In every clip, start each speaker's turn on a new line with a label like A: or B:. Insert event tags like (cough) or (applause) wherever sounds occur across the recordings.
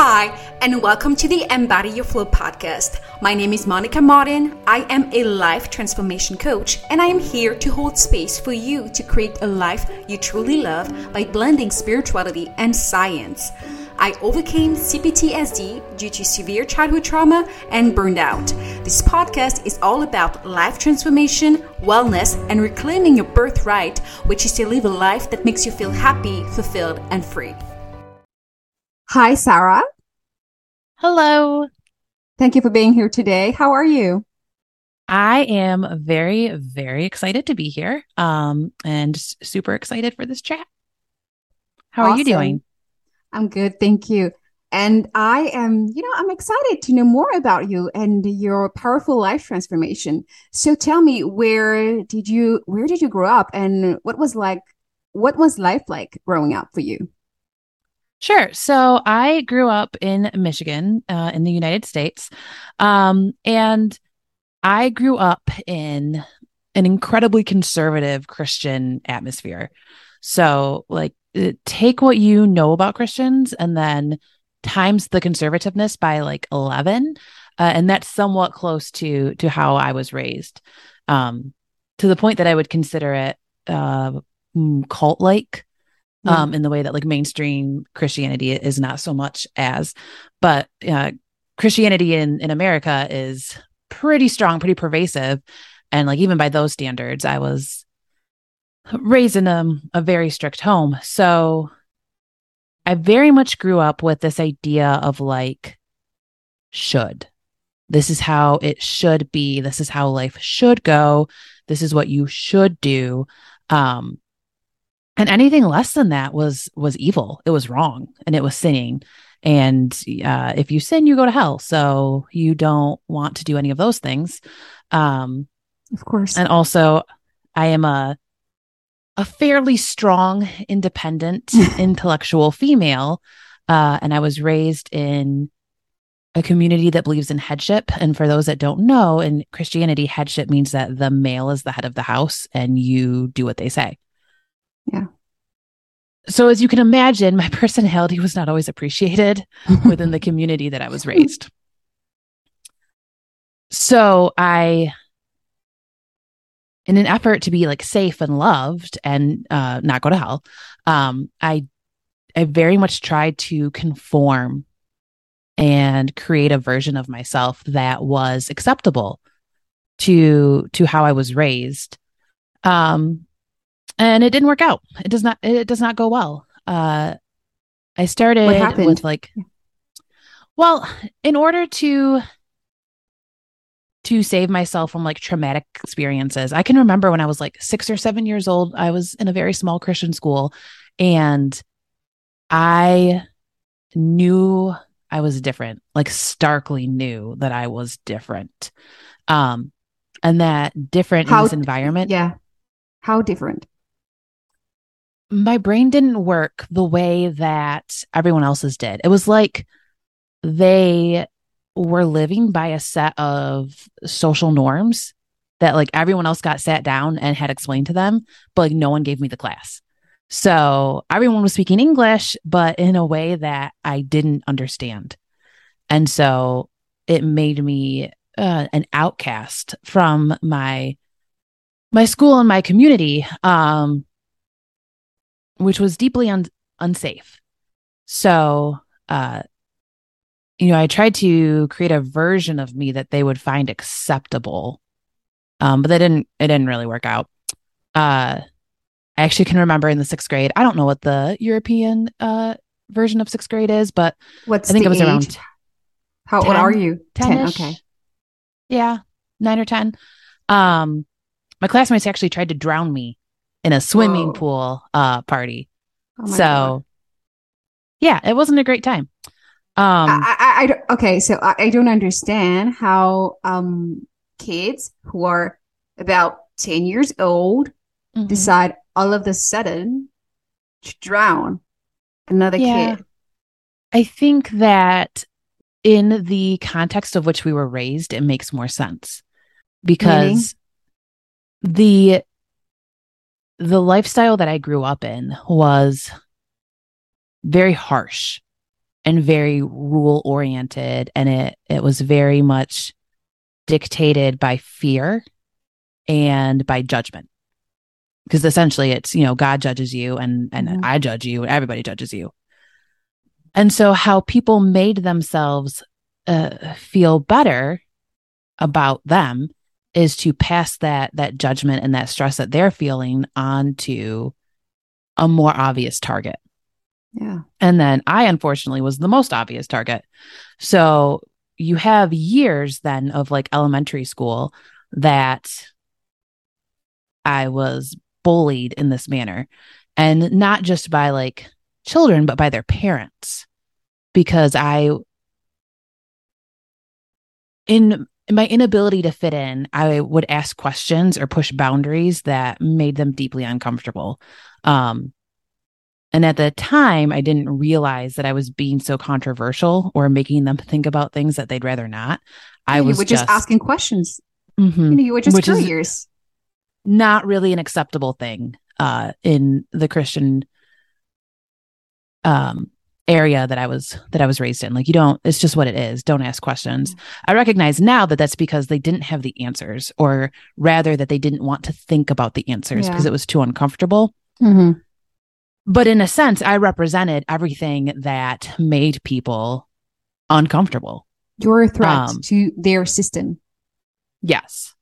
A: Hi, and welcome to the Embody Your Flow podcast. My name is Monica Martin. I am a life transformation coach, and I am here to hold space for you to create a life you truly love by blending spirituality and science. I overcame CPTSD due to severe childhood trauma and burned out. This podcast is all about life transformation, wellness, and reclaiming your birthright, which is to live a life that makes you feel happy, fulfilled, and free. Hi, Sarah.
B: Hello.
A: Thank you for being here today. How are you?
B: I am very, very excited to be here um, and super excited for this chat. How awesome. are you doing?
A: I'm good. Thank you. And I am, you know, I'm excited to know more about you and your powerful life transformation. So tell me, where did you, where did you grow up and what was like, what was life like growing up for you?
B: Sure. So I grew up in Michigan, uh, in the United States. Um, and I grew up in an incredibly conservative Christian atmosphere. So, like, uh, take what you know about Christians and then times the conservativeness by like 11. Uh, and that's somewhat close to to how I was raised. Um, to the point that I would consider it uh, mm, cult like um, in the way that like mainstream Christianity is not so much as, but uh, Christianity in in America is pretty strong, pretty pervasive, and like even by those standards, I was raised in a, a very strict home, so I very much grew up with this idea of like should. This is how it should be. This is how life should go. This is what you should do. Um, and anything less than that was was evil. It was wrong and it was sinning. And uh, if you sin you go to hell. So you don't want to do any of those things. Um
A: of course.
B: and also i am a a fairly strong independent (laughs) intellectual female. Uh, and i was raised in a community that believes in headship. And for those that don't know in christianity headship means that the male is the head of the house and you do what they say. So, as you can imagine, my (laughs) personality was not always appreciated within the (laughs) community that I was raised. So, I, in an effort to be like safe and loved and uh, not go to hell, um, I, I very much tried to conform and create a version of myself that was acceptable to to how I was raised. Um, and it didn't work out. It does not. It does not go well. Uh, I started with like, well, in order to to save myself from like traumatic experiences. I can remember when I was like six or seven years old, I was in a very small Christian school and I knew I was different, like starkly knew that I was different. Um, and that different How, in this environment.
A: Yeah. How different?
B: My brain didn't work the way that everyone else's did. It was like they were living by a set of social norms that like everyone else got sat down and had explained to them, but like no one gave me the class. So everyone was speaking English, but in a way that I didn't understand. And so it made me uh, an outcast from my my school and my community um which was deeply un- unsafe. So, uh, you know, I tried to create a version of me that they would find acceptable, um, but that didn't. It didn't really work out. Uh, I actually can remember in the sixth grade. I don't know what the European uh, version of sixth grade is, but
A: What's I think it was age? around. How 10, old are you?
B: 10. Okay. Yeah, nine or ten. Um, my classmates actually tried to drown me in a swimming Whoa. pool uh party. Oh so God. yeah, it wasn't a great time.
A: Um I, I, I okay, so I, I don't understand how um kids who are about 10 years old mm-hmm. decide all of a sudden to drown another yeah. kid.
B: I think that in the context of which we were raised, it makes more sense because Meaning? the the lifestyle that I grew up in was very harsh. and very rule oriented and it it was very much dictated by fear and by judgment because essentially it's you know god judges you and and mm-hmm. i judge you and everybody judges you and so how people made themselves uh, feel better about them is to pass that that judgment and that stress that they're feeling onto a more obvious target
A: yeah
B: and then i unfortunately was the most obvious target so you have years then of like elementary school that I was bullied in this manner. And not just by like children, but by their parents. Because I, in my inability to fit in, I would ask questions or push boundaries that made them deeply uncomfortable. Um, and at the time, I didn't realize that I was being so controversial or making them think about things that they'd rather not. I was
A: just, just, asking questions. Mm-hmm, you, know, you were just curious.
B: Not really an acceptable thing uh, in the Christian um, area that I was that I was raised in. Like you don't. It's just what it is. Don't ask questions. I recognize now that that's because they didn't have the answers, or rather that they didn't want to think about the answers yeah. because it was too uncomfortable.
A: Mm-hmm
B: but in a sense, I represented everything that made people uncomfortable.
A: You're a threat um, to their system.
B: Yes.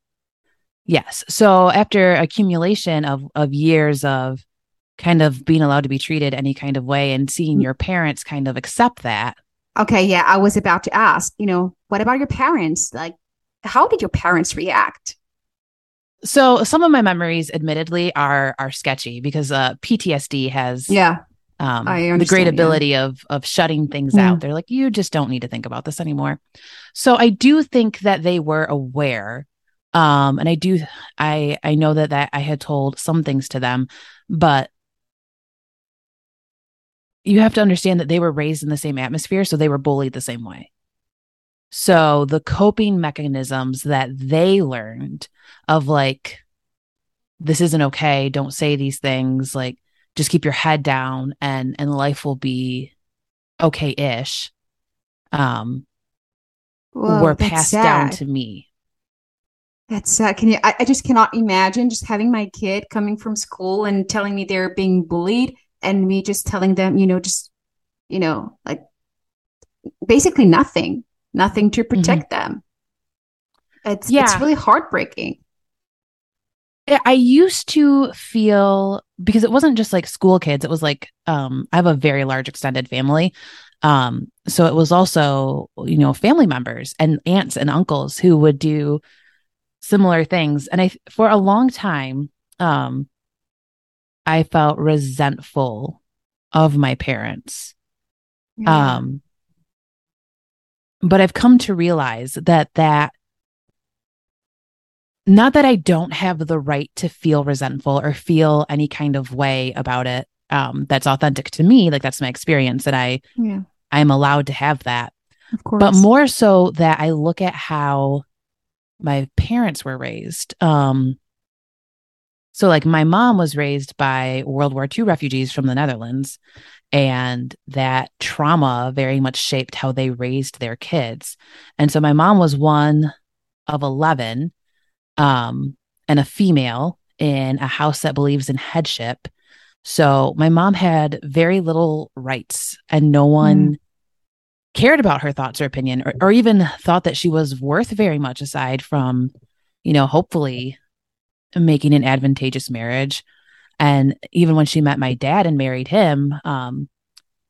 B: Yes. So after accumulation of of years of kind of being allowed to be treated any kind of way and seeing your parents kind of accept that.
A: Okay, yeah, I was about to ask, you know, what about your parents? Like how did your parents react?
B: So some of my memories, admittedly, are are sketchy because uh, PTSD has
A: yeah
B: um, the great ability yeah. of of shutting things yeah. out. They're like, you just don't need to think about this anymore. So I do think that they were aware, um, and I do I I know that that I had told some things to them, but you have to understand that they were raised in the same atmosphere, so they were bullied the same way. So the coping mechanisms that they learned of like, this isn't okay, don't say these things, like just keep your head down and and life will be okay-ish. Um Whoa, were passed sad. down to me.
A: That's sad. Can you I, I just cannot imagine just having my kid coming from school and telling me they're being bullied and me just telling them, you know, just you know, like basically nothing nothing to mm-hmm. protect mm-hmm. them. It's yeah. it's really heartbreaking.
B: I used to feel because it wasn't just like school kids, it was like um I have a very large extended family. Um so it was also, you know, family members and aunts and uncles who would do similar things and I for a long time um I felt resentful of my parents. Yeah. Um but I've come to realize that that not that I don't have the right to feel resentful or feel any kind of way about it um, that's authentic to me like that's my experience and I yeah. I'm allowed to have that
A: of course
B: but more so that I look at how my parents were raised um so like my mom was raised by World War II refugees from the Netherlands and that trauma very much shaped how they raised their kids. And so my mom was one of 11 um, and a female in a house that believes in headship. So my mom had very little rights and no one mm. cared about her thoughts or opinion or, or even thought that she was worth very much aside from, you know, hopefully making an advantageous marriage. And even when she met my dad and married him, um,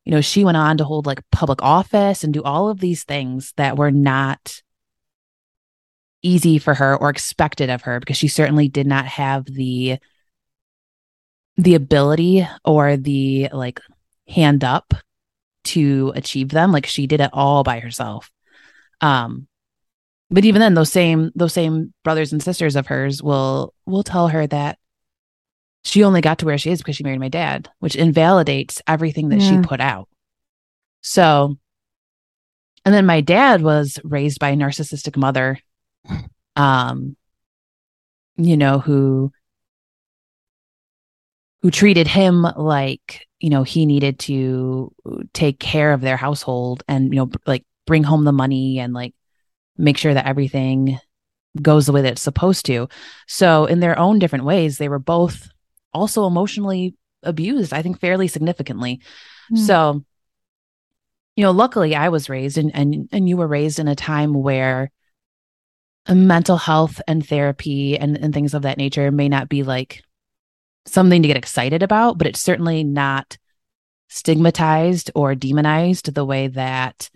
B: you know, she went on to hold like public office and do all of these things that were not easy for her or expected of her because she certainly did not have the the ability or the like hand up to achieve them. Like she did it all by herself. Um but even then those same those same brothers and sisters of hers will will tell her that she only got to where she is because she married my dad, which invalidates everything that yeah. she put out. So, and then my dad was raised by a narcissistic mother, um, you know, who who treated him like you know he needed to take care of their household and you know like bring home the money and like make sure that everything goes the way that it's supposed to so in their own different ways they were both also emotionally abused i think fairly significantly mm. so you know luckily i was raised and and and you were raised in a time where mental health and therapy and, and things of that nature may not be like something to get excited about, but it's certainly not stigmatized or demonized the way that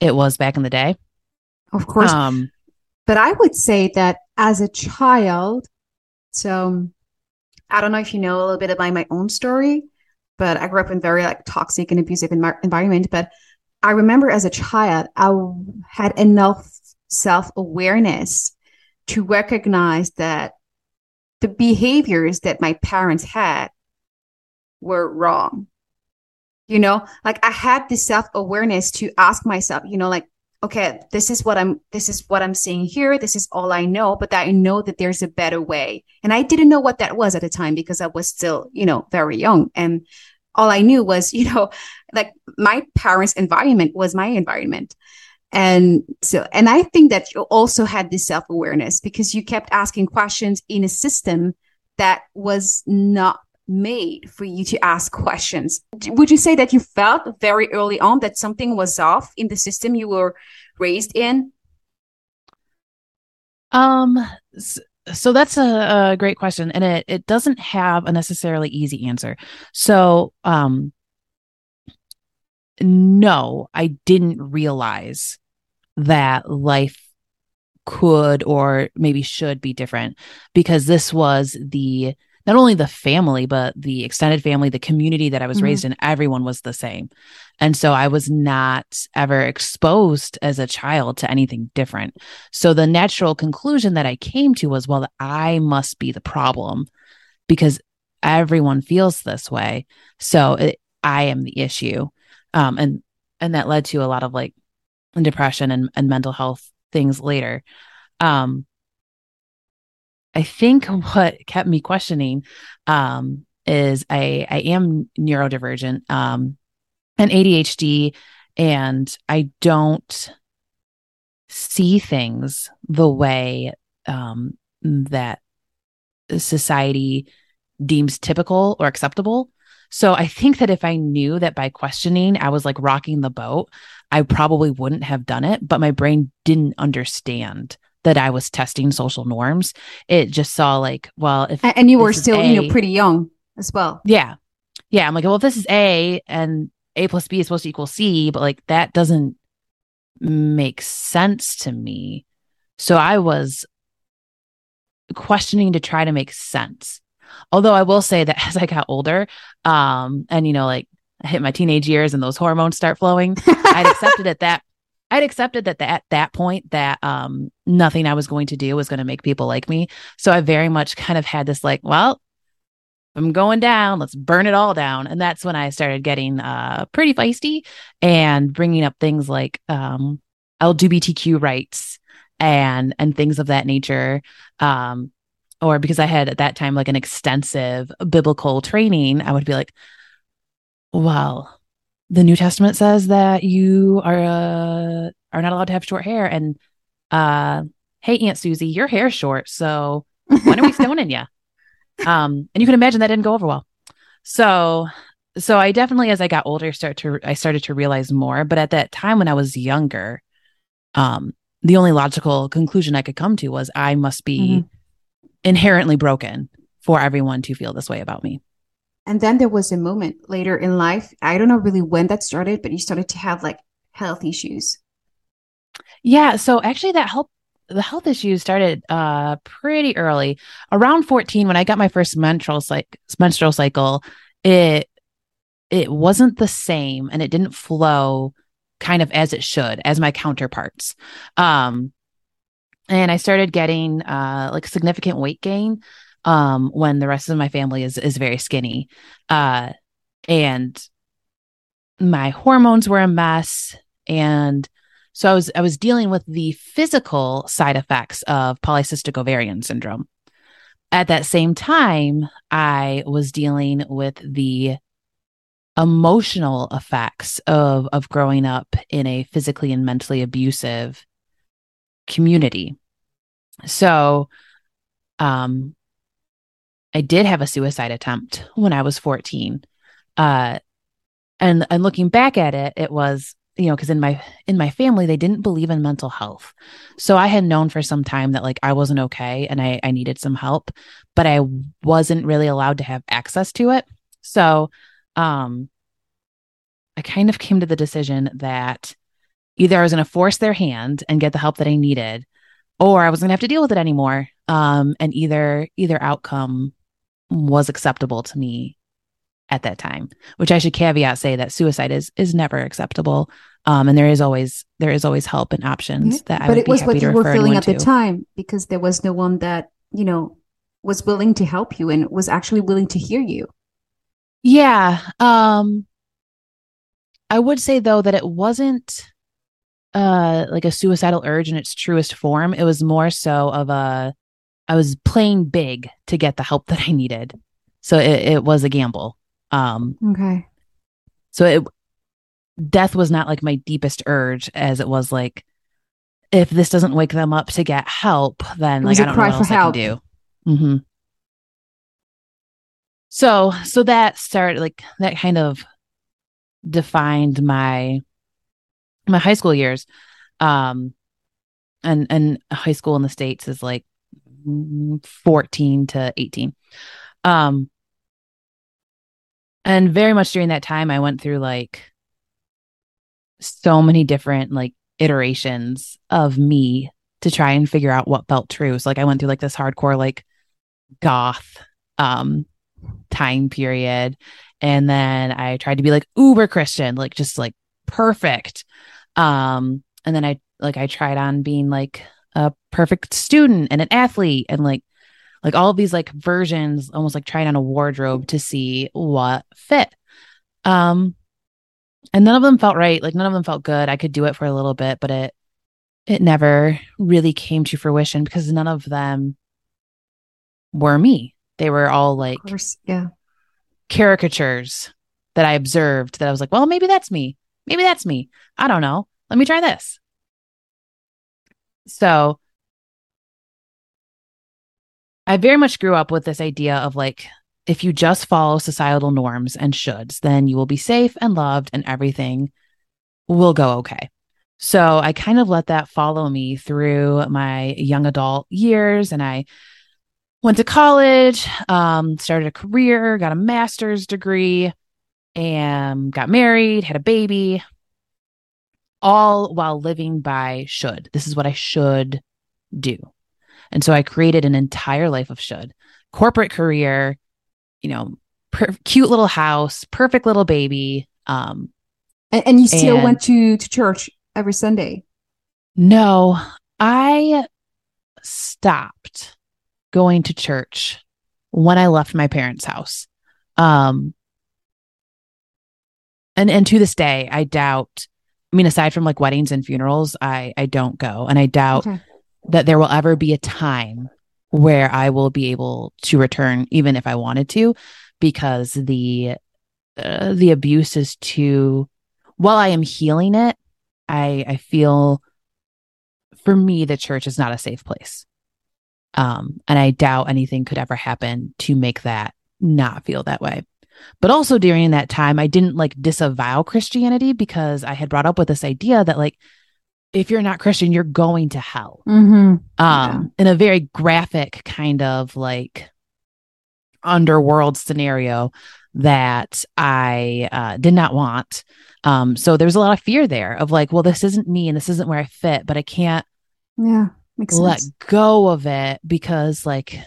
B: it was back in the day.
A: Of course. Um, but I would say that as a child, so I don't know if you know a little bit about my own story, but I grew up in very like toxic and abusive environment. But I remember as a child, I had enough self awareness to recognize that the behaviors that my parents had were wrong. You know, like I had this self awareness to ask myself, you know, like, okay, this is what I'm, this is what I'm seeing here. This is all I know, but I know that there's a better way. And I didn't know what that was at the time because I was still, you know, very young. And all I knew was, (laughs) you know, like my parents' environment was my environment. And so, and I think that you also had this self awareness because you kept asking questions in a system that was not made for you to ask questions. Would you say that you felt very early on that something was off in the system you were raised in?
B: Um, so that's a, a great question, and it it doesn't have a necessarily easy answer. So, um, no, I didn't realize that life could or maybe should be different because this was the not only the family but the extended family the community that i was mm-hmm. raised in everyone was the same and so i was not ever exposed as a child to anything different so the natural conclusion that i came to was well i must be the problem because everyone feels this way so it, i am the issue um, and and that led to a lot of like depression and, and mental health things later. Um, I think what kept me questioning um, is I, I am neurodivergent um, and ADHD, and I don't see things the way um, that society deems typical or acceptable. So I think that if I knew that by questioning I was like rocking the boat, I probably wouldn't have done it, but my brain didn't understand that I was testing social norms. It just saw like, well, if
A: and you were still, a, you know, pretty young as well.
B: Yeah. Yeah. I'm like, well, if this is A and A plus B is supposed to equal C, but like that doesn't make sense to me. So I was questioning to try to make sense. Although I will say that (laughs) as I got older, um, and you know, like I hit my teenage years and those hormones start flowing, I'd (laughs) accepted at that I'd accepted that, at that point that um nothing I was going to do was going to make people like me. So I very much kind of had this like, well, I'm going down, let's burn it all down. And that's when I started getting uh pretty feisty and bringing up things like um LGBTQ rights and and things of that nature. Um or because I had at that time like an extensive biblical training, I would be like, well, the New Testament says that you are uh, are not allowed to have short hair. And uh, hey, Aunt Susie, your hair's short, so when are we (laughs) stoning you? Um, and you can imagine that didn't go over well. So, so I definitely, as I got older, start to I started to realize more. But at that time, when I was younger, um, the only logical conclusion I could come to was I must be mm-hmm. inherently broken for everyone to feel this way about me.
A: And then there was a moment later in life, I don't know really when that started, but you started to have like health issues.
B: Yeah. So actually, that help the health issues started uh pretty early around 14 when i got my first menstrual like menstrual cycle it it wasn't the same and it didn't flow kind of as it should as my counterparts um and i started getting uh like significant weight gain um, when the rest of my family is is very skinny. Uh, and my hormones were a mess. And so I was I was dealing with the physical side effects of polycystic ovarian syndrome. at that same time, I was dealing with the emotional effects of of growing up in a physically and mentally abusive community. So um I did have a suicide attempt when I was 14. Uh and and looking back at it, it was you know because in my in my family they didn't believe in mental health so i had known for some time that like i wasn't okay and i i needed some help but i wasn't really allowed to have access to it so um i kind of came to the decision that either i was going to force their hand and get the help that i needed or i wasn't going to have to deal with it anymore um and either either outcome was acceptable to me at that time which i should caveat say that suicide is is never acceptable. Um and there is always there is always help and options that I
A: but it was what you were feeling at
B: to.
A: the time because there was no one that you know was willing to help you and was actually willing to hear you.
B: Yeah um i would say though that it wasn't uh like a suicidal urge in its truest form. It was more so of a i was playing big to get the help (laughs) that i needed so it, it was a gamble um,
A: okay.
B: So it death was not like my deepest urge as it was like if this doesn't wake them up to get help, then like I don't know what else help. I can do. Mm-hmm. So so that started like that kind of defined my my high school years. Um and and high school in the states is like 14 to 18. Um and very much during that time, I went through like so many different like iterations of me to try and figure out what felt true. So like I went through like this hardcore like goth um time period and then I tried to be like uber Christian, like just like perfect. Um and then I like I tried on being like a perfect student and an athlete and like like all of these like versions almost like trying on a wardrobe to see what fit. Um and none of them felt right. Like none of them felt good. I could do it for a little bit but it it never really came to fruition because none of them were me. They were all like
A: course, yeah.
B: caricatures that i observed that i was like well maybe that's me. Maybe that's me. I don't know. Let me try this so I very much grew up with this idea of like, if you just follow societal norms and shoulds, then you will be safe and loved and everything will go okay. So I kind of let that follow me through my young adult years. And I went to college, um, started a career, got a master's degree, and got married, had a baby, all while living by should. This is what I should do. And so I created an entire life of should corporate career, you know, per- cute little house, perfect little baby. Um,
A: and, and you still and went to, to church every Sunday?
B: No, I stopped going to church when I left my parents' house. Um, and and to this day, I doubt. I mean, aside from like weddings and funerals, I I don't go, and I doubt okay that there will ever be a time where I will be able to return, even if I wanted to, because the uh, the abuse is too. While I am healing it, I I feel for me the church is not a safe place, um, and I doubt anything could ever happen to make that not feel that way. But also during that time, I didn't like disavow Christianity because I had brought up with this idea that like if you're not Christian, you're going to hell.
A: Mm-hmm. Um,
B: yeah. in a very graphic kind of like underworld scenario that I uh, did not want. Um, so there's a lot of fear there of like, well, this isn't me and this isn't where I fit, but I can't
A: yeah
B: let go of it because like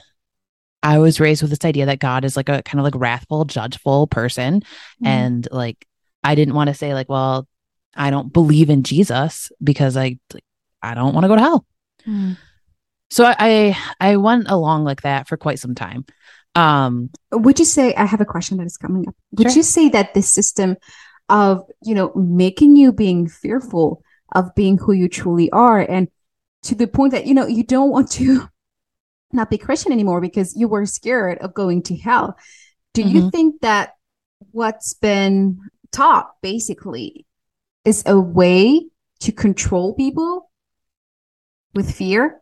B: I was raised with this idea that God is like a kind of like wrathful, judgeful person. Mm-hmm. And like I didn't want to say like, well, I don't believe in Jesus because I I don't want to go to hell. Mm. So I I went along like that for quite some time. Um
A: would you say I have a question that is coming up. Would sure. you say that this system of, you know, making you being fearful of being who you truly are and to the point that you know you don't want to not be Christian anymore because you were scared of going to hell. Do mm-hmm. you think that what's been taught basically is a way to control people with fear?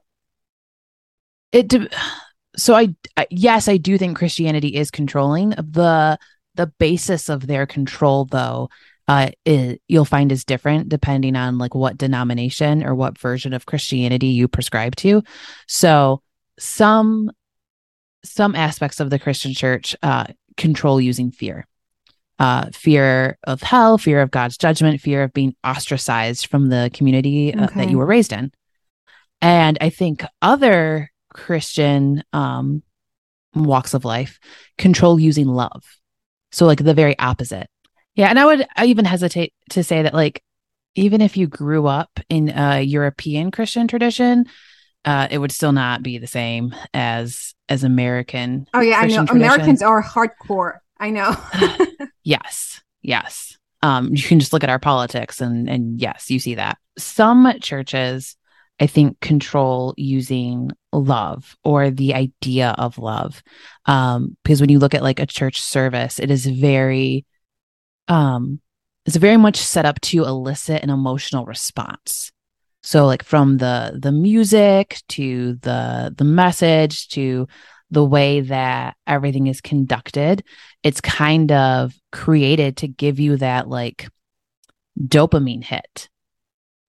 B: It de- so I yes, I do think Christianity is controlling. The the basis of their control though uh, it, you'll find is different depending on like what denomination or what version of Christianity you prescribe to. So some some aspects of the Christian church uh, control using fear. Uh, fear of hell, fear of God's judgment, fear of being ostracized from the community uh, okay. that you were raised in. And I think other Christian um, walks of life control using love. So, like the very opposite. Yeah. And I would I even hesitate to say that, like, even if you grew up in a European Christian tradition, uh, it would still not be the same as as American.
A: Oh yeah, Christian I know. Tradition. Americans are hardcore. I know. (laughs) (laughs)
B: yes, yes. Um, you can just look at our politics, and and yes, you see that some churches, I think, control using love or the idea of love, um, because when you look at like a church service, it is very, um, it's very much set up to elicit an emotional response. So like from the the music to the the message to the way that everything is conducted, it's kind of created to give you that like dopamine hit.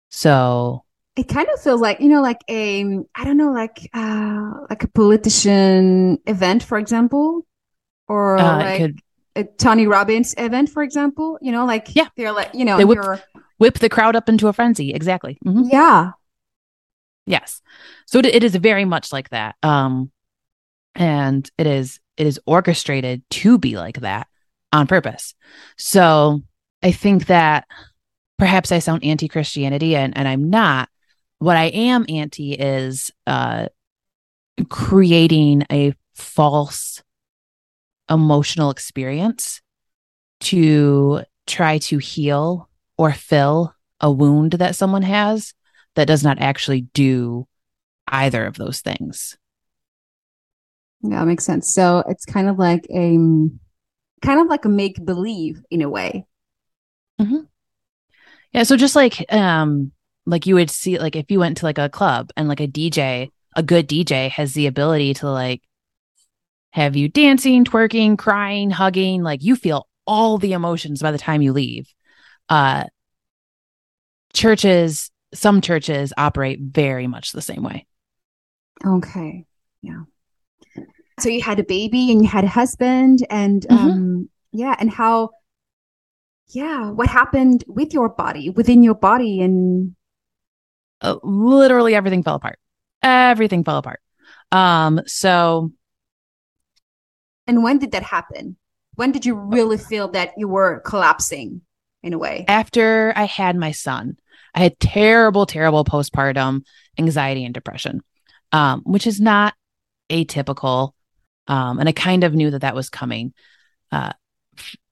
B: So
A: it kind of feels like you know like a i don't know like uh like a politician event for example or uh, like could, a tony robbins event for example you know like
B: yeah
A: they're like you know
B: they whip, whip the crowd up into a frenzy. Exactly.
A: Mm-hmm. Yeah.
B: Yes. So it, it is very much like that. Um, and it is it is orchestrated to be like that on purpose. So I think that perhaps I sound anti Christianity, and and I'm not. What I am anti is uh, creating a false emotional experience to try to heal or fill a wound that someone has that does not actually do either of those things.
A: Yeah, that makes sense. So it's kind of like a kind of like a make believe in a way.
B: Mm-hmm. Yeah. So just like um like you would see like if you went to like a club and like a DJ, a good DJ has the ability to like have you dancing, twerking, crying, hugging, like you feel all the emotions by the time you leave uh, churches, some churches operate very much the same way.
A: Okay. Yeah. So you had a baby and you had a husband and mm-hmm. um yeah, and how yeah, what happened with your body, within your body and
B: uh, literally everything fell apart. Everything fell apart. Um so
A: and when did that happen? When did you really feel that you were collapsing? In a way.
B: After I had my son, I had terrible, terrible postpartum anxiety and depression, um, which is not atypical. Um, and I kind of knew that that was coming uh,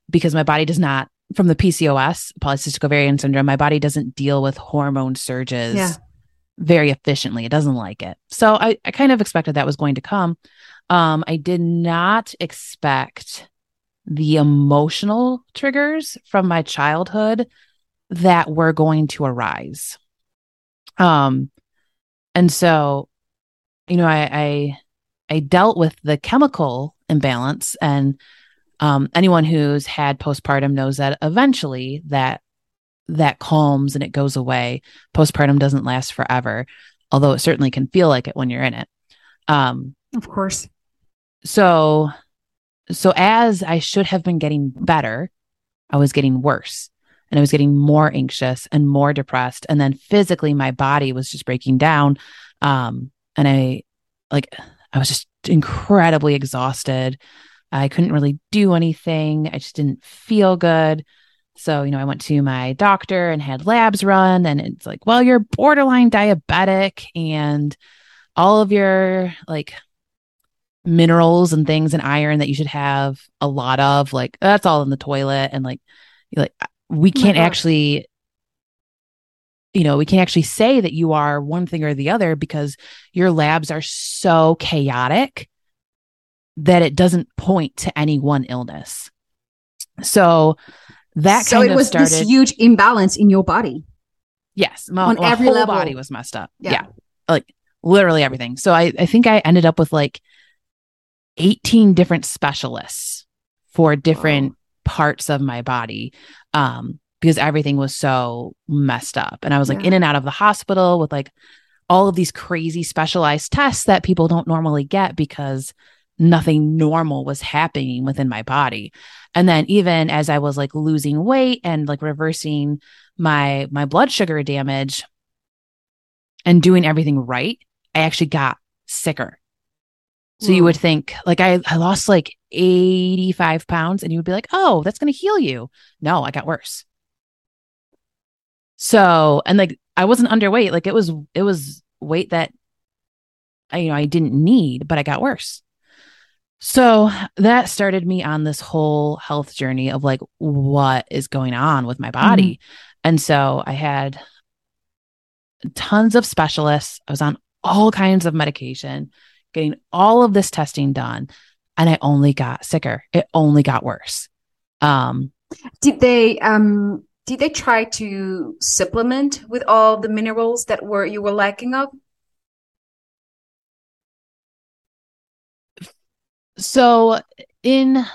B: because my body does not, from the PCOS, polycystic ovarian syndrome, my body doesn't deal with hormone surges yeah. very efficiently. It doesn't like it. So I, I kind of expected that was going to come. Um, I did not expect the emotional triggers from my childhood that were going to arise. Um, and so, you know, I, I, I dealt with the chemical imbalance and um, anyone who's had postpartum knows that eventually that that calms and it goes away. Postpartum doesn't last forever, although it certainly can feel like it when you're in it. Um,
A: of course.
B: So so as I should have been getting better, I was getting worse and I was getting more anxious and more depressed. And then physically, my body was just breaking down. Um, and I like, I was just incredibly exhausted. I couldn't really do anything. I just didn't feel good. So, you know, I went to my doctor and had labs run, and it's like, well, you're borderline diabetic, and all of your like minerals and things and iron that you should have a lot of like that's all in the toilet and like like we oh can't actually you know, we can't actually say that you are one thing or the other because your labs are so chaotic that it doesn't point to any one illness. So that kind of
A: so it was
B: started,
A: this huge imbalance in your body.
B: Yes, my, on my every whole level. body was messed up. Yeah. yeah. like literally everything. So I, I think I ended up with like 18 different specialists for different parts of my body. Um, because everything was so messed up. And I was like yeah. in and out of the hospital with like all of these crazy specialized tests that people don't normally get because nothing normal was happening within my body. And then even as I was like losing weight and like reversing my my blood sugar damage and doing everything right, I actually got sicker. So you would think like I, I lost like 85 pounds and you would be like, oh, that's going to heal you. No, I got worse. So, and like I wasn't underweight. Like it was, it was weight that I, you know, I didn't need, but I got worse. So that started me on this whole health journey of like, what is going on with my body? Mm-hmm. And so I had tons of specialists. I was on all kinds of medication, getting all of this testing done. And I only got sicker. It only got worse. Um,
A: did they, um, did they try to supplement with all the minerals that were you were lacking of?
B: So in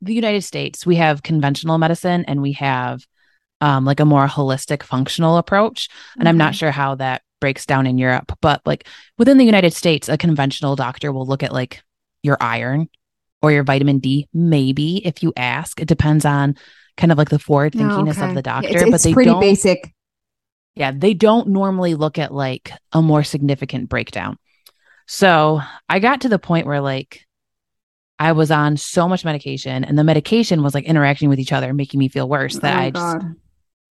B: the United States, we have conventional medicine and we have um, like a more holistic functional approach. And mm-hmm. I'm not sure how that breaks down in Europe, but like within the United States, a conventional doctor will look at like your iron or your vitamin D, maybe if you ask. It depends on kind of like the forward thinkingness oh, okay. of the doctor, it's, it's but they
A: pretty
B: don't,
A: basic.
B: Yeah, they don't normally look at like a more significant breakdown. So I got to the point where like I was on so much medication and the medication was like interacting with each other, making me feel worse that oh, I just God.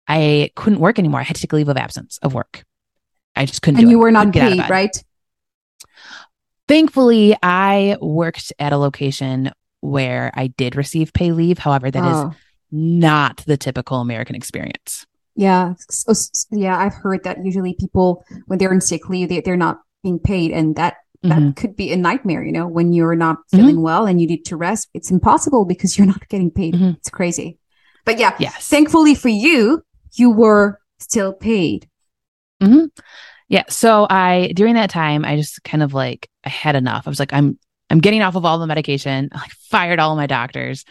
B: I couldn't work anymore. I had to take leave of absence of work. I just couldn't.
A: And you
B: it.
A: were not paid, right?
B: Thankfully, I worked at a location where I did receive pay leave. However, that oh. is not the typical American experience.
A: Yeah. So, yeah. I've heard that usually people, when they're in sick leave, they, they're not being paid. And that, that mm-hmm. could be a nightmare, you know, when you're not feeling mm-hmm. well and you need to rest. It's impossible because you're (laughs) not getting paid. Mm-hmm. It's crazy. But yeah,
B: yes.
A: thankfully for you, you were still paid.
B: Mm-hmm. Yeah. So I, during that time, I just kind of like, I had enough. I was like, I'm, I'm getting off of all the medication. I (laughs) like fired all my doctors.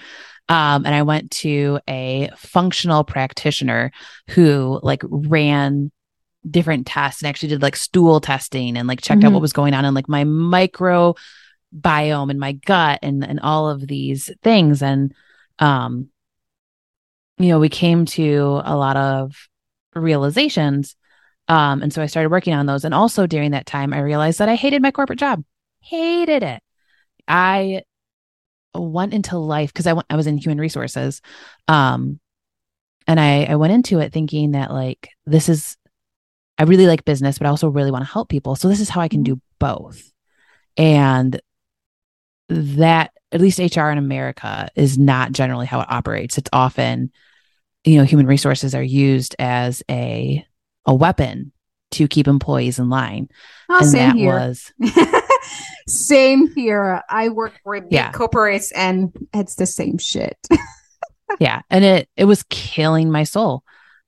B: Um, and I went to a functional practitioner who like ran different tests and actually did like stool testing and like checked mm-hmm. out what was going on in like my micro biome in my gut and and all of these things and um you know we came to a lot of realizations um and so I started working on those and also during that time I realized that I hated my corporate job hated it I went into life because I went, I was in human resources. Um, and I, I went into it thinking that like, this is, I really like business, but I also really want to help people. So this is how I can mm-hmm. do both. And that, at least HR in America, is not generally how it operates. It's often, you know, human resources are used as a, a weapon to keep employees in line.
A: Oh, and that here. was (laughs) Same here. I work for big yeah. corporates and it's the same shit. (laughs)
B: yeah. And it it was killing my soul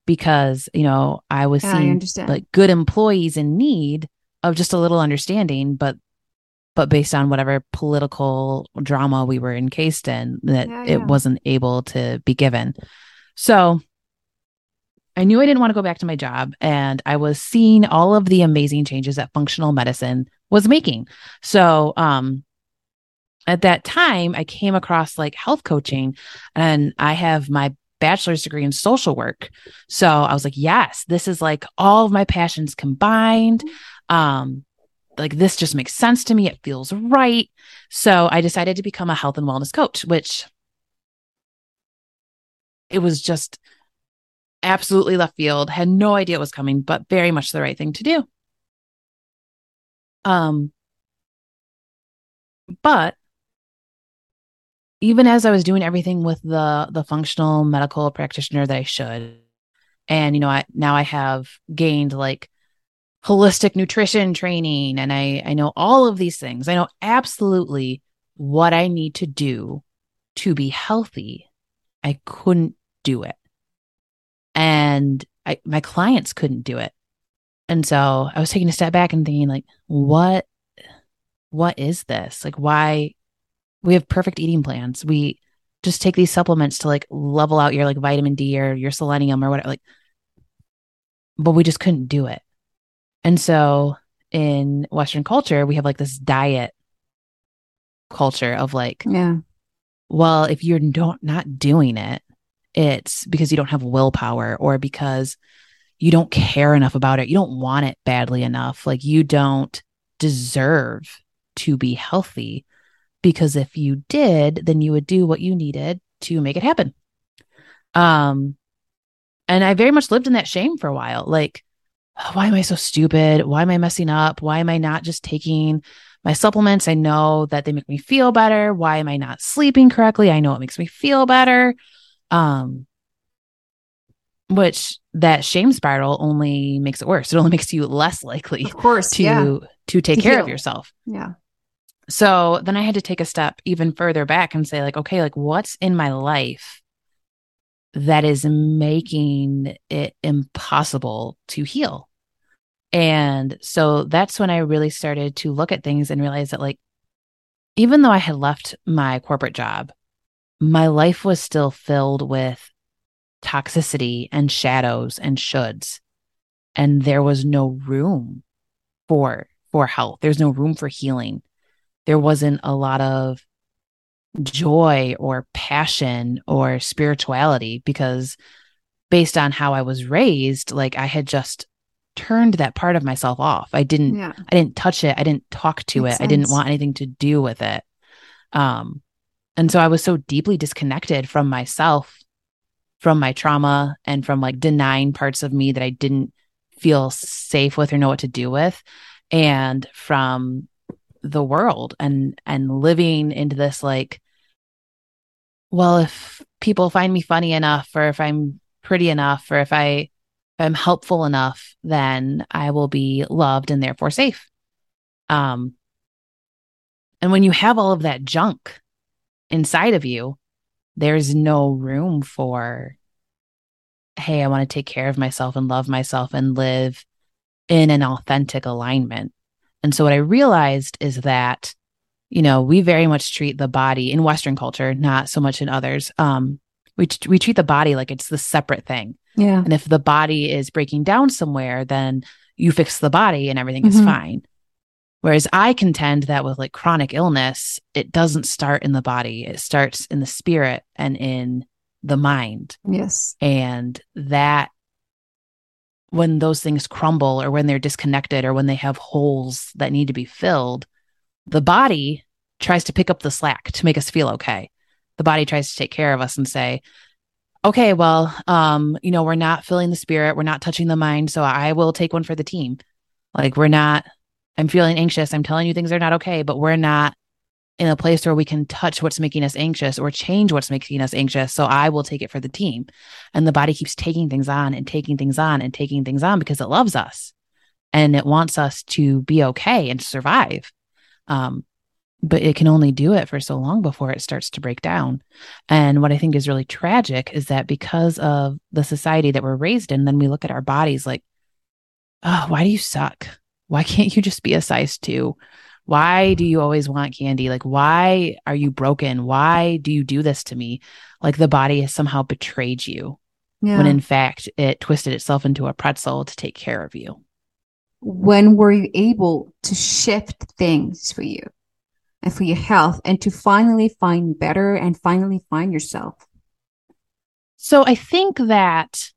B: because, you know, I was yeah, seeing I like good employees in need of just a little understanding, but but based on whatever political drama we were encased in, that yeah, it wasn't able to be given. So I knew I didn't want to go back to my job, and I was seeing all of the amazing changes that functional medicine was making. So, um, at that time, I came across like health coaching, and I have my bachelor's degree in social work. So I was like, yes, this is like all of my passions combined. Um, like this just makes sense to me. It feels right. So I decided to become a health and wellness coach, which it was just absolutely left field, had no idea it was coming, but very much the right thing to do. Um, but even as I was doing everything with the the functional medical practitioner that I should, And, you know, I, now I have gained like holistic nutrition training and I, I know all of these things. I know absolutely what I need to do to be healthy. I couldn't do it. And I, my clients couldn't do it. And so I was taking a step back and thinking like, what, what is this? Like, why we have perfect eating plans. We just take these supplements to like level out your like vitamin D or your selenium or whatever. Like, but we just couldn't do it. And so in Western culture, we have like this diet culture of like,
A: yeah,
B: well, if you're don't not doing it, it's because you don't have willpower or because you don't care enough about it. You don't want it badly enough. Like you don't deserve to be healthy because if you did, then you would do what you needed to make it happen. Um and I very much lived in that shame for a while. Like, oh, why am I so stupid? Why am I messing up? Why am I not just taking my supplements? I know that they make me feel better. Why am I not sleeping correctly? I know it makes me feel better. Um which that shame spiral only makes it worse. It only (laughs) makes you less likely
A: of course
B: to
A: yeah.
B: to take
A: To
B: care
A: heal.
B: of yourself.
A: yeah
B: So then I had to take a step even further back and say, like, okay, like what's in my life that is making it impossible to heal? And so that's when I really started to look at things and realize that, like, even though I had left my corporate job, my life was still filled with toxicity and shadows and shoulds. And there was no room for for health. There's no room for healing there wasn't a lot of joy or passion or spirituality because based on how I was raised, like I had just turned that part of myself off. I didn't
A: yeah
B: I didn't touch it. I didn't talk to
A: Makes
B: it. I didn't want anything to do with it. Um and so I was so deeply disconnected from myself, from my trauma and from like denying parts of me that I didn't feel safe with or know what to do with and from the world and and living into this like well if people find me funny enough or if i'm pretty enough or if i if i'm helpful enough then i will be loved and therefore safe. Um and when you have all of that junk inside of you there's no room for hey i want to take care of myself and love myself and live in an authentic alignment and so what I realized is that, you know, we very much treat the body in Western culture, not so much in others. Um, we we treat the body like it's the separate thing.
A: yeah
B: And if the body is breaking down somewhere, then you fix the body and everything is
A: Mhm.
B: fine. Whereas I contend that with like chronic illness, it doesn't start in the body. It starts in the spirit and in the mind.
A: yes
B: And that when those things crumble or when they're disconnected or when they have holes that need to be filled, the body tries to pick up the slack to make us feel okay. The body tries to take care of us and say, okay, well, um, you know, we're not filling the spirit, we're not touching the mind, so I will take one for the team. Like we're not I'm feeling anxious, I'm telling you things are not okay, but we're not in a place where we can touch what's making us anxious or change what's making us anxious. So I will take it for the team. And the body keeps taking things on and taking things on and taking things on because it loves us and it wants us to be okay and survive. Um, but it can only do it for so long before it starts to break down. And what I think is really tragic is that because of the society that we're raised in, then we look at our bodies like, oh, why do you suck? Why can't you just be a size two? Why do you mm-hmm. always want candy? Like, why are you broken? Why do you do this to me? Like, the body has somehow betrayed you
A: yeah
B: when in fact it twisted itself into a pretzel to take care of you.
A: when were you able to shift things for you and for your health and to finally find better and finally find yourself
B: So I think that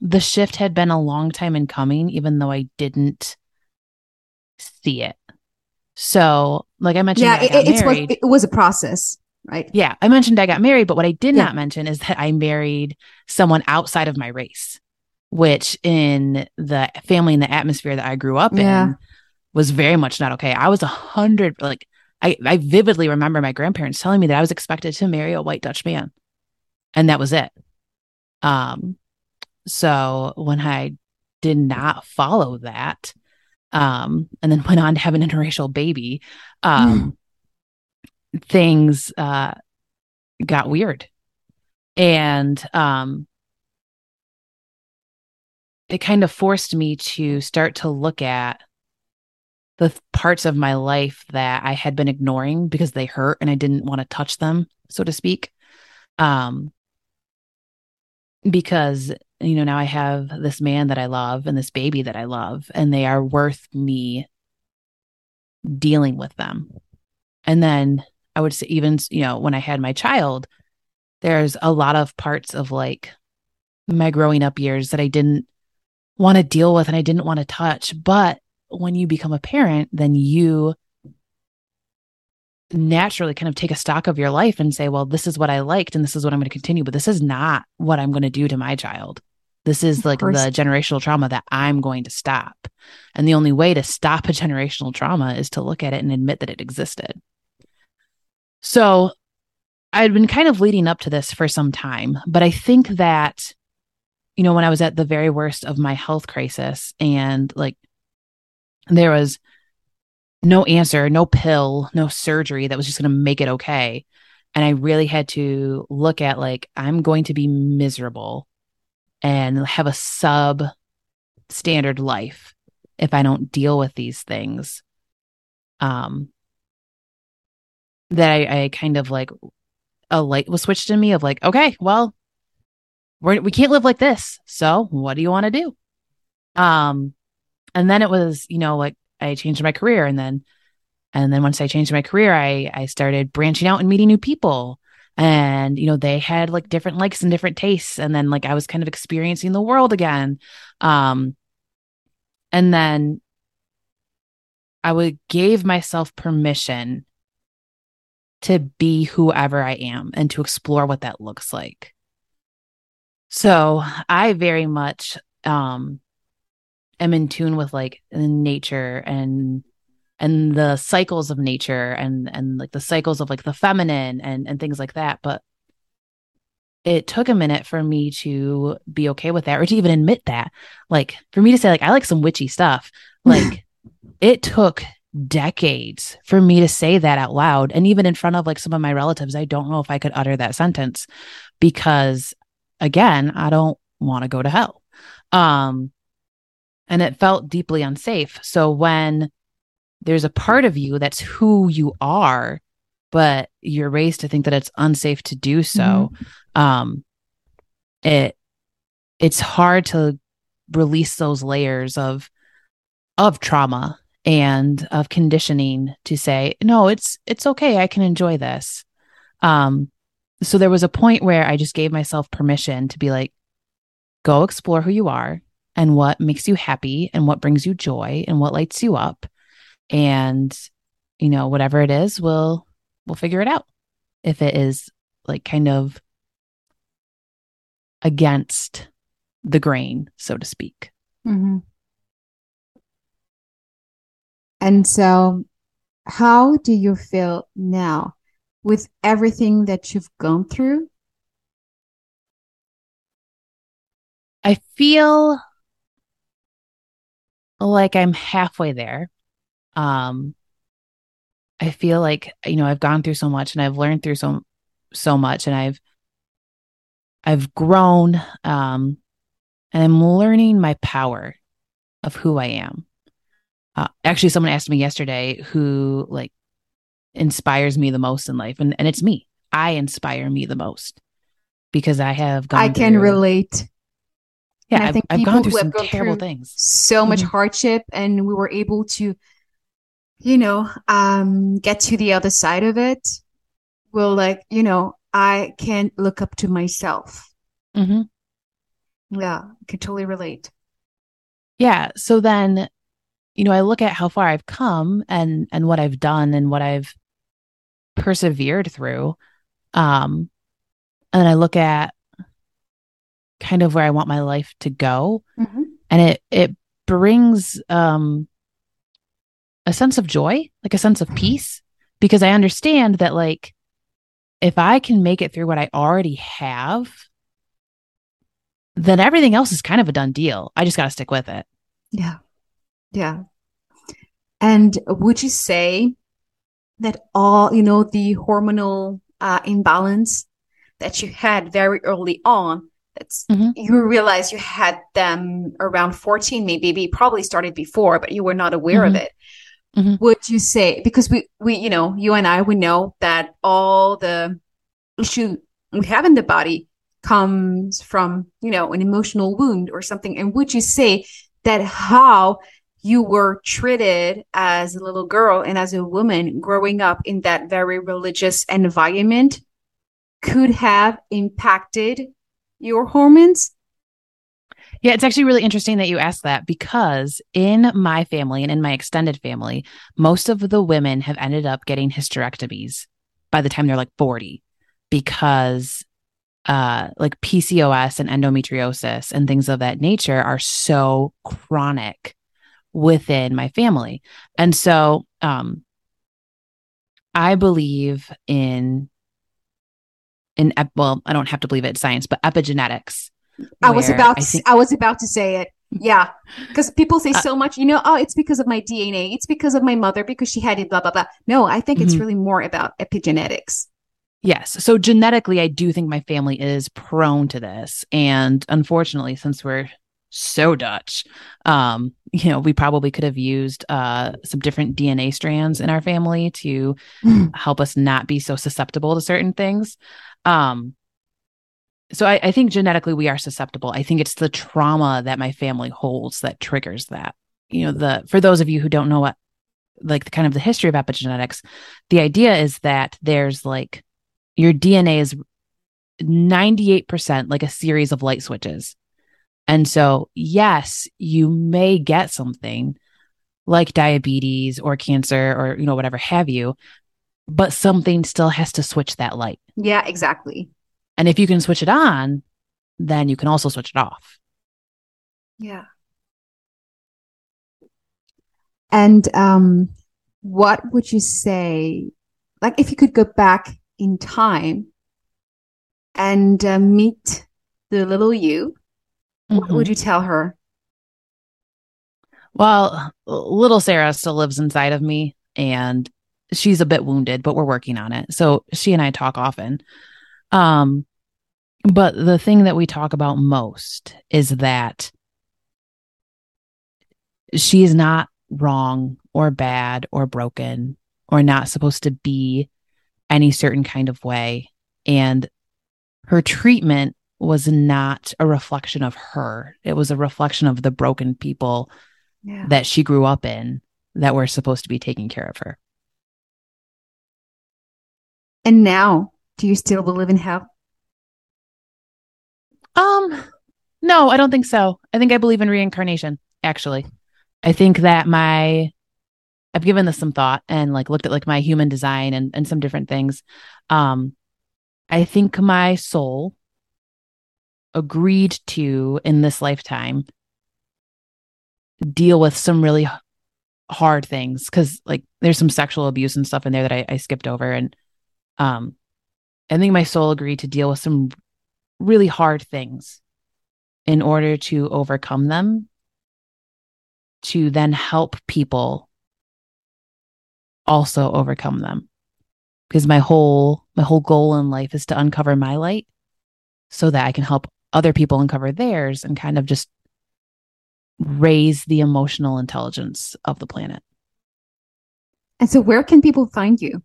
B: the shift had been a long time in coming, even though I didn't see it. So, like I mentioned,
A: yeah
B: I
A: it, it's
B: married.
A: it was a process right
B: yeah, I mentioned I got married, but what I did
A: Yeah.
B: not mention is that I married someone outside of my race, which in the family and the atmosphere that I grew up
A: Yeah.
B: in was very much not okay. I was a hundred, like, I, I vividly remember my grandparents telling me that I was expected to marry a white Dutch man. And that was it. Um, so when I did not follow that, um, and then (laughs) went on to have an interracial baby, um, mm. things uh, got weird. And um, it kind of forced me to start to look at the parts of my life that I had been ignoring because they hurt and I didn't want to touch them, so to speak. Um, because you know now I have this man that I love and this baby that I love, and they are worth me dealing with them. And then I would say, even you know, when I had my child, there's a lot of parts of like my growing up years that I didn't want to deal with and I didn't want to touch, but when you become a parent, then you naturally kind of take a stock of your life and say, well, this is what I liked and this is what I'm going to continue, but this is not what I'm going to do to my child. This is like the generational trauma that I'm going to stop. And the only way to stop a generational trauma is to look at it and admit that it existed. So I'd been kind of leading up to this for some time, but I think that, you know, when I was at the very worst of my health crisis and like there was no answer, no pill, no surgery that was just going to make it okay. And I really had to look at like, I'm going to be miserable and have a sub standard life if I don't deal with these things. Um, that I, I kind of like a light was switched in me of like, okay, well, we're, we can't live like this. So what do you want to do? Um, and then it was, you know, like I changed my career and then and then once I changed my career, I I started branching out and meeting new people. And you know, they had like different likes and different tastes. And then like I was kind of experiencing the world again. Um and then I would gave myself permission to be whoever I am and to explore what that looks like. So I very much um am in tune with like nature and and the cycles of nature and and like the cycles of like the feminine and and things like that but it took a minute for me to be okay with that or to even admit that like for me to say like i like some witchy stuff (laughs) like it took decades for me to say that out loud and even in front of like some of my relatives i don't know if i could utter that sentence because again i don't want to go to hell um and it felt deeply unsafe. So when there's a part of you that's who you are, but you're raised to think that it's unsafe to do so, mm-hmm. um, it it's hard to release those layers of of trauma and of conditioning to say no it's it's okay i can enjoy this. Um so there was a point where i just gave myself permission to be like go explore who you are and what makes you happy and what brings you joy and what lights you up and you know whatever it is we'll we'll figure it out if it is like kind of against the grain so to speak mm-hmm.
C: and so how do you feel now with everything that you've gone through
B: i feel like I'm halfway there. Um, I feel like you know I've gone through so much and I've learned through so so much and I've I've grown um and I'm learning my power of who I am. Uh, actually someone asked me yesterday who like inspires me the most in life and and it's me. I inspire me the most because I have
C: gone I can through, relate
B: yeah, I think I've, I've gone through some gone terrible through things,
C: so much mm-hmm. hardship, and we were able to, you know, um, get to the other side of it. Will like, you know, I can look up to myself. Mm-hmm. Yeah, I can totally relate.
B: Yeah. So then, you know, I look at how far I've come and and what I've done and what I've persevered through. Um, and I look at kind of where I want my life to go. Mm-hmm. And it it brings um a sense of joy, like a sense of peace, because I understand that like if I can make it through what I already have, then everything else is kind of a done deal. I just got to stick with it.
A: Yeah. Yeah. And would you say that all, you know, the hormonal uh, imbalance that you had very early on, that's mm-hmm. you realize you had them around 14, maybe, maybe probably started before, but you were not aware mm-hmm. of it. Mm-hmm. Would you say, because we, we, you know, you and I, we know that all the issue we have in the body comes from, you know, an emotional wound or something. And would you say that how you were treated as a little girl and as a woman growing up in that very religious environment could have impacted your hormones?
B: Yeah, it's actually really interesting that you asked that because in my family and in my extended family, most of the women have ended up getting hysterectomies by the time they're like 40 because uh like PCOS and endometriosis and things of that nature are so chronic within my family. And so um I believe in in well, I don't have to believe it science, but epigenetics.
A: I was about I, think- I was about to say it. Yeah. (laughs) Because people say uh, so much, you know, oh, it's because of my DNA. It's because of my mother because she had it, blah, blah, blah. No, I think mm-hmm. it's really more about epigenetics.
B: Yes. So genetically, I do think my family is prone to this. And unfortunately, since we're so Dutch. Um, you know, we probably could have used uh, some different DNA strands in our family to mm. help us not be so susceptible to certain things. Um, so I, I, think genetically we are susceptible. I think it's the trauma that my family holds that triggers that. You know, the for those of you who don't know what like the kind of the history of epigenetics, the idea is that there's like your DNA is 98% like a series of light switches. And so, yes, you may get something like diabetes or cancer or, you know, whatever have you, but something still has to switch that light.
A: Yeah, exactly.
B: And if you can switch it on, then you can also switch it off.
A: Yeah. And um, what would you say, like, if you could go back in time and uh, meet the little you Mm-hmm. What would you tell her?
B: Well, little Sarah still lives inside of me and she's a bit wounded, but we're working on it. So she and I talk often. Um, but the thing that we talk about most is that she is not wrong or bad or broken or not supposed to be any certain kind of way. And her treatment was not a reflection of her. It was a reflection of the broken people yeah. that she grew up in that were supposed to be taking care of her.
A: And now, do you still believe in hell?
B: Um, no, I don't think so. I think I believe in reincarnation, actually. I think that my I've given this some thought and like looked at like my human design and and some different things. Um I think my soul agreed to in this lifetime deal with some really hard things because like there's some sexual abuse and stuff in there that I, I skipped over and um i think my soul agreed to deal with some really hard things in order to overcome them to then help people also overcome them because my whole my whole goal in life is to uncover my light so that i can help other people uncover theirs and kind of just raise the emotional intelligence of the planet.
A: And so where can people find you?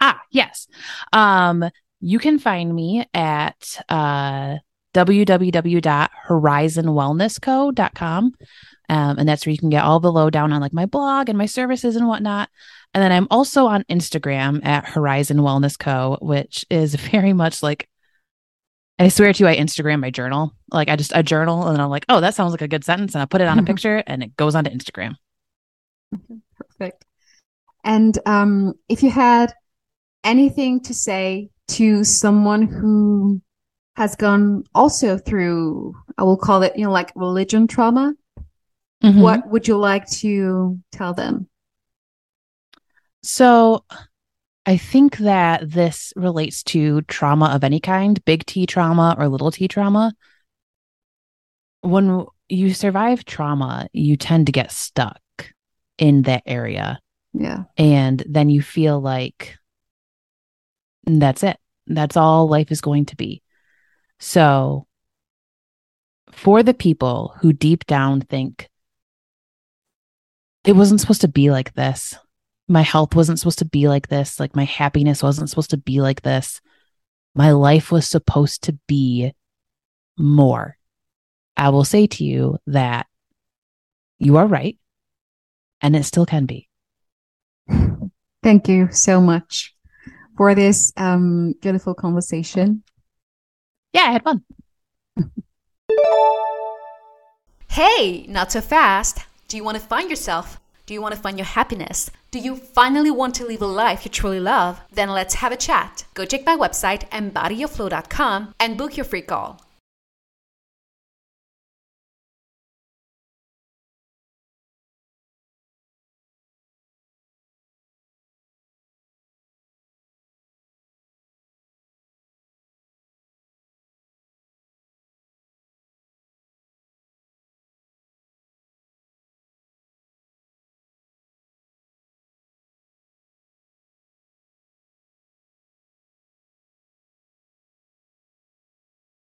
B: Ah, yes. Um, you can find me at uh, www.horizonwellnessco.com. Um, and that's where you can get all the lowdown on like my blog and my services and whatnot. And then I'm also on Instagram at Horizon Wellness Co., which is (laughs) very much like I swear to you, I Instagram my journal. Like I just a journal, and I'm like, oh, that sounds like a good sentence, and I put it on a picture, and it goes onto Instagram.
A: Perfect. And um, if you had anything to say to someone who has gone also through, I will call it, you know, like religion trauma, mm-hmm. what would you like to tell them?
B: So I think that this relates to trauma of any kind, big T trauma or little t trauma. when you survive trauma, you tend to get stuck in that area.
C: Yeah.
B: And then you feel like that's it. That's all life is going to be. So, for the people who deep down think it wasn't supposed to be like this, my health wasn't supposed to be like this, like my happiness wasn't supposed to be like this, my life was supposed to be more. I will say to you that you are right and it still can be.
C: Thank you so much for this um, beautiful conversation.
B: Yeah, I had fun.
A: hey, not so fast. Do you want to find yourself? Do you want to find your happiness? Do you finally want to live a life you truly love? Then let's have a chat. Go check my website, embodyyourflow.com, and book your free call.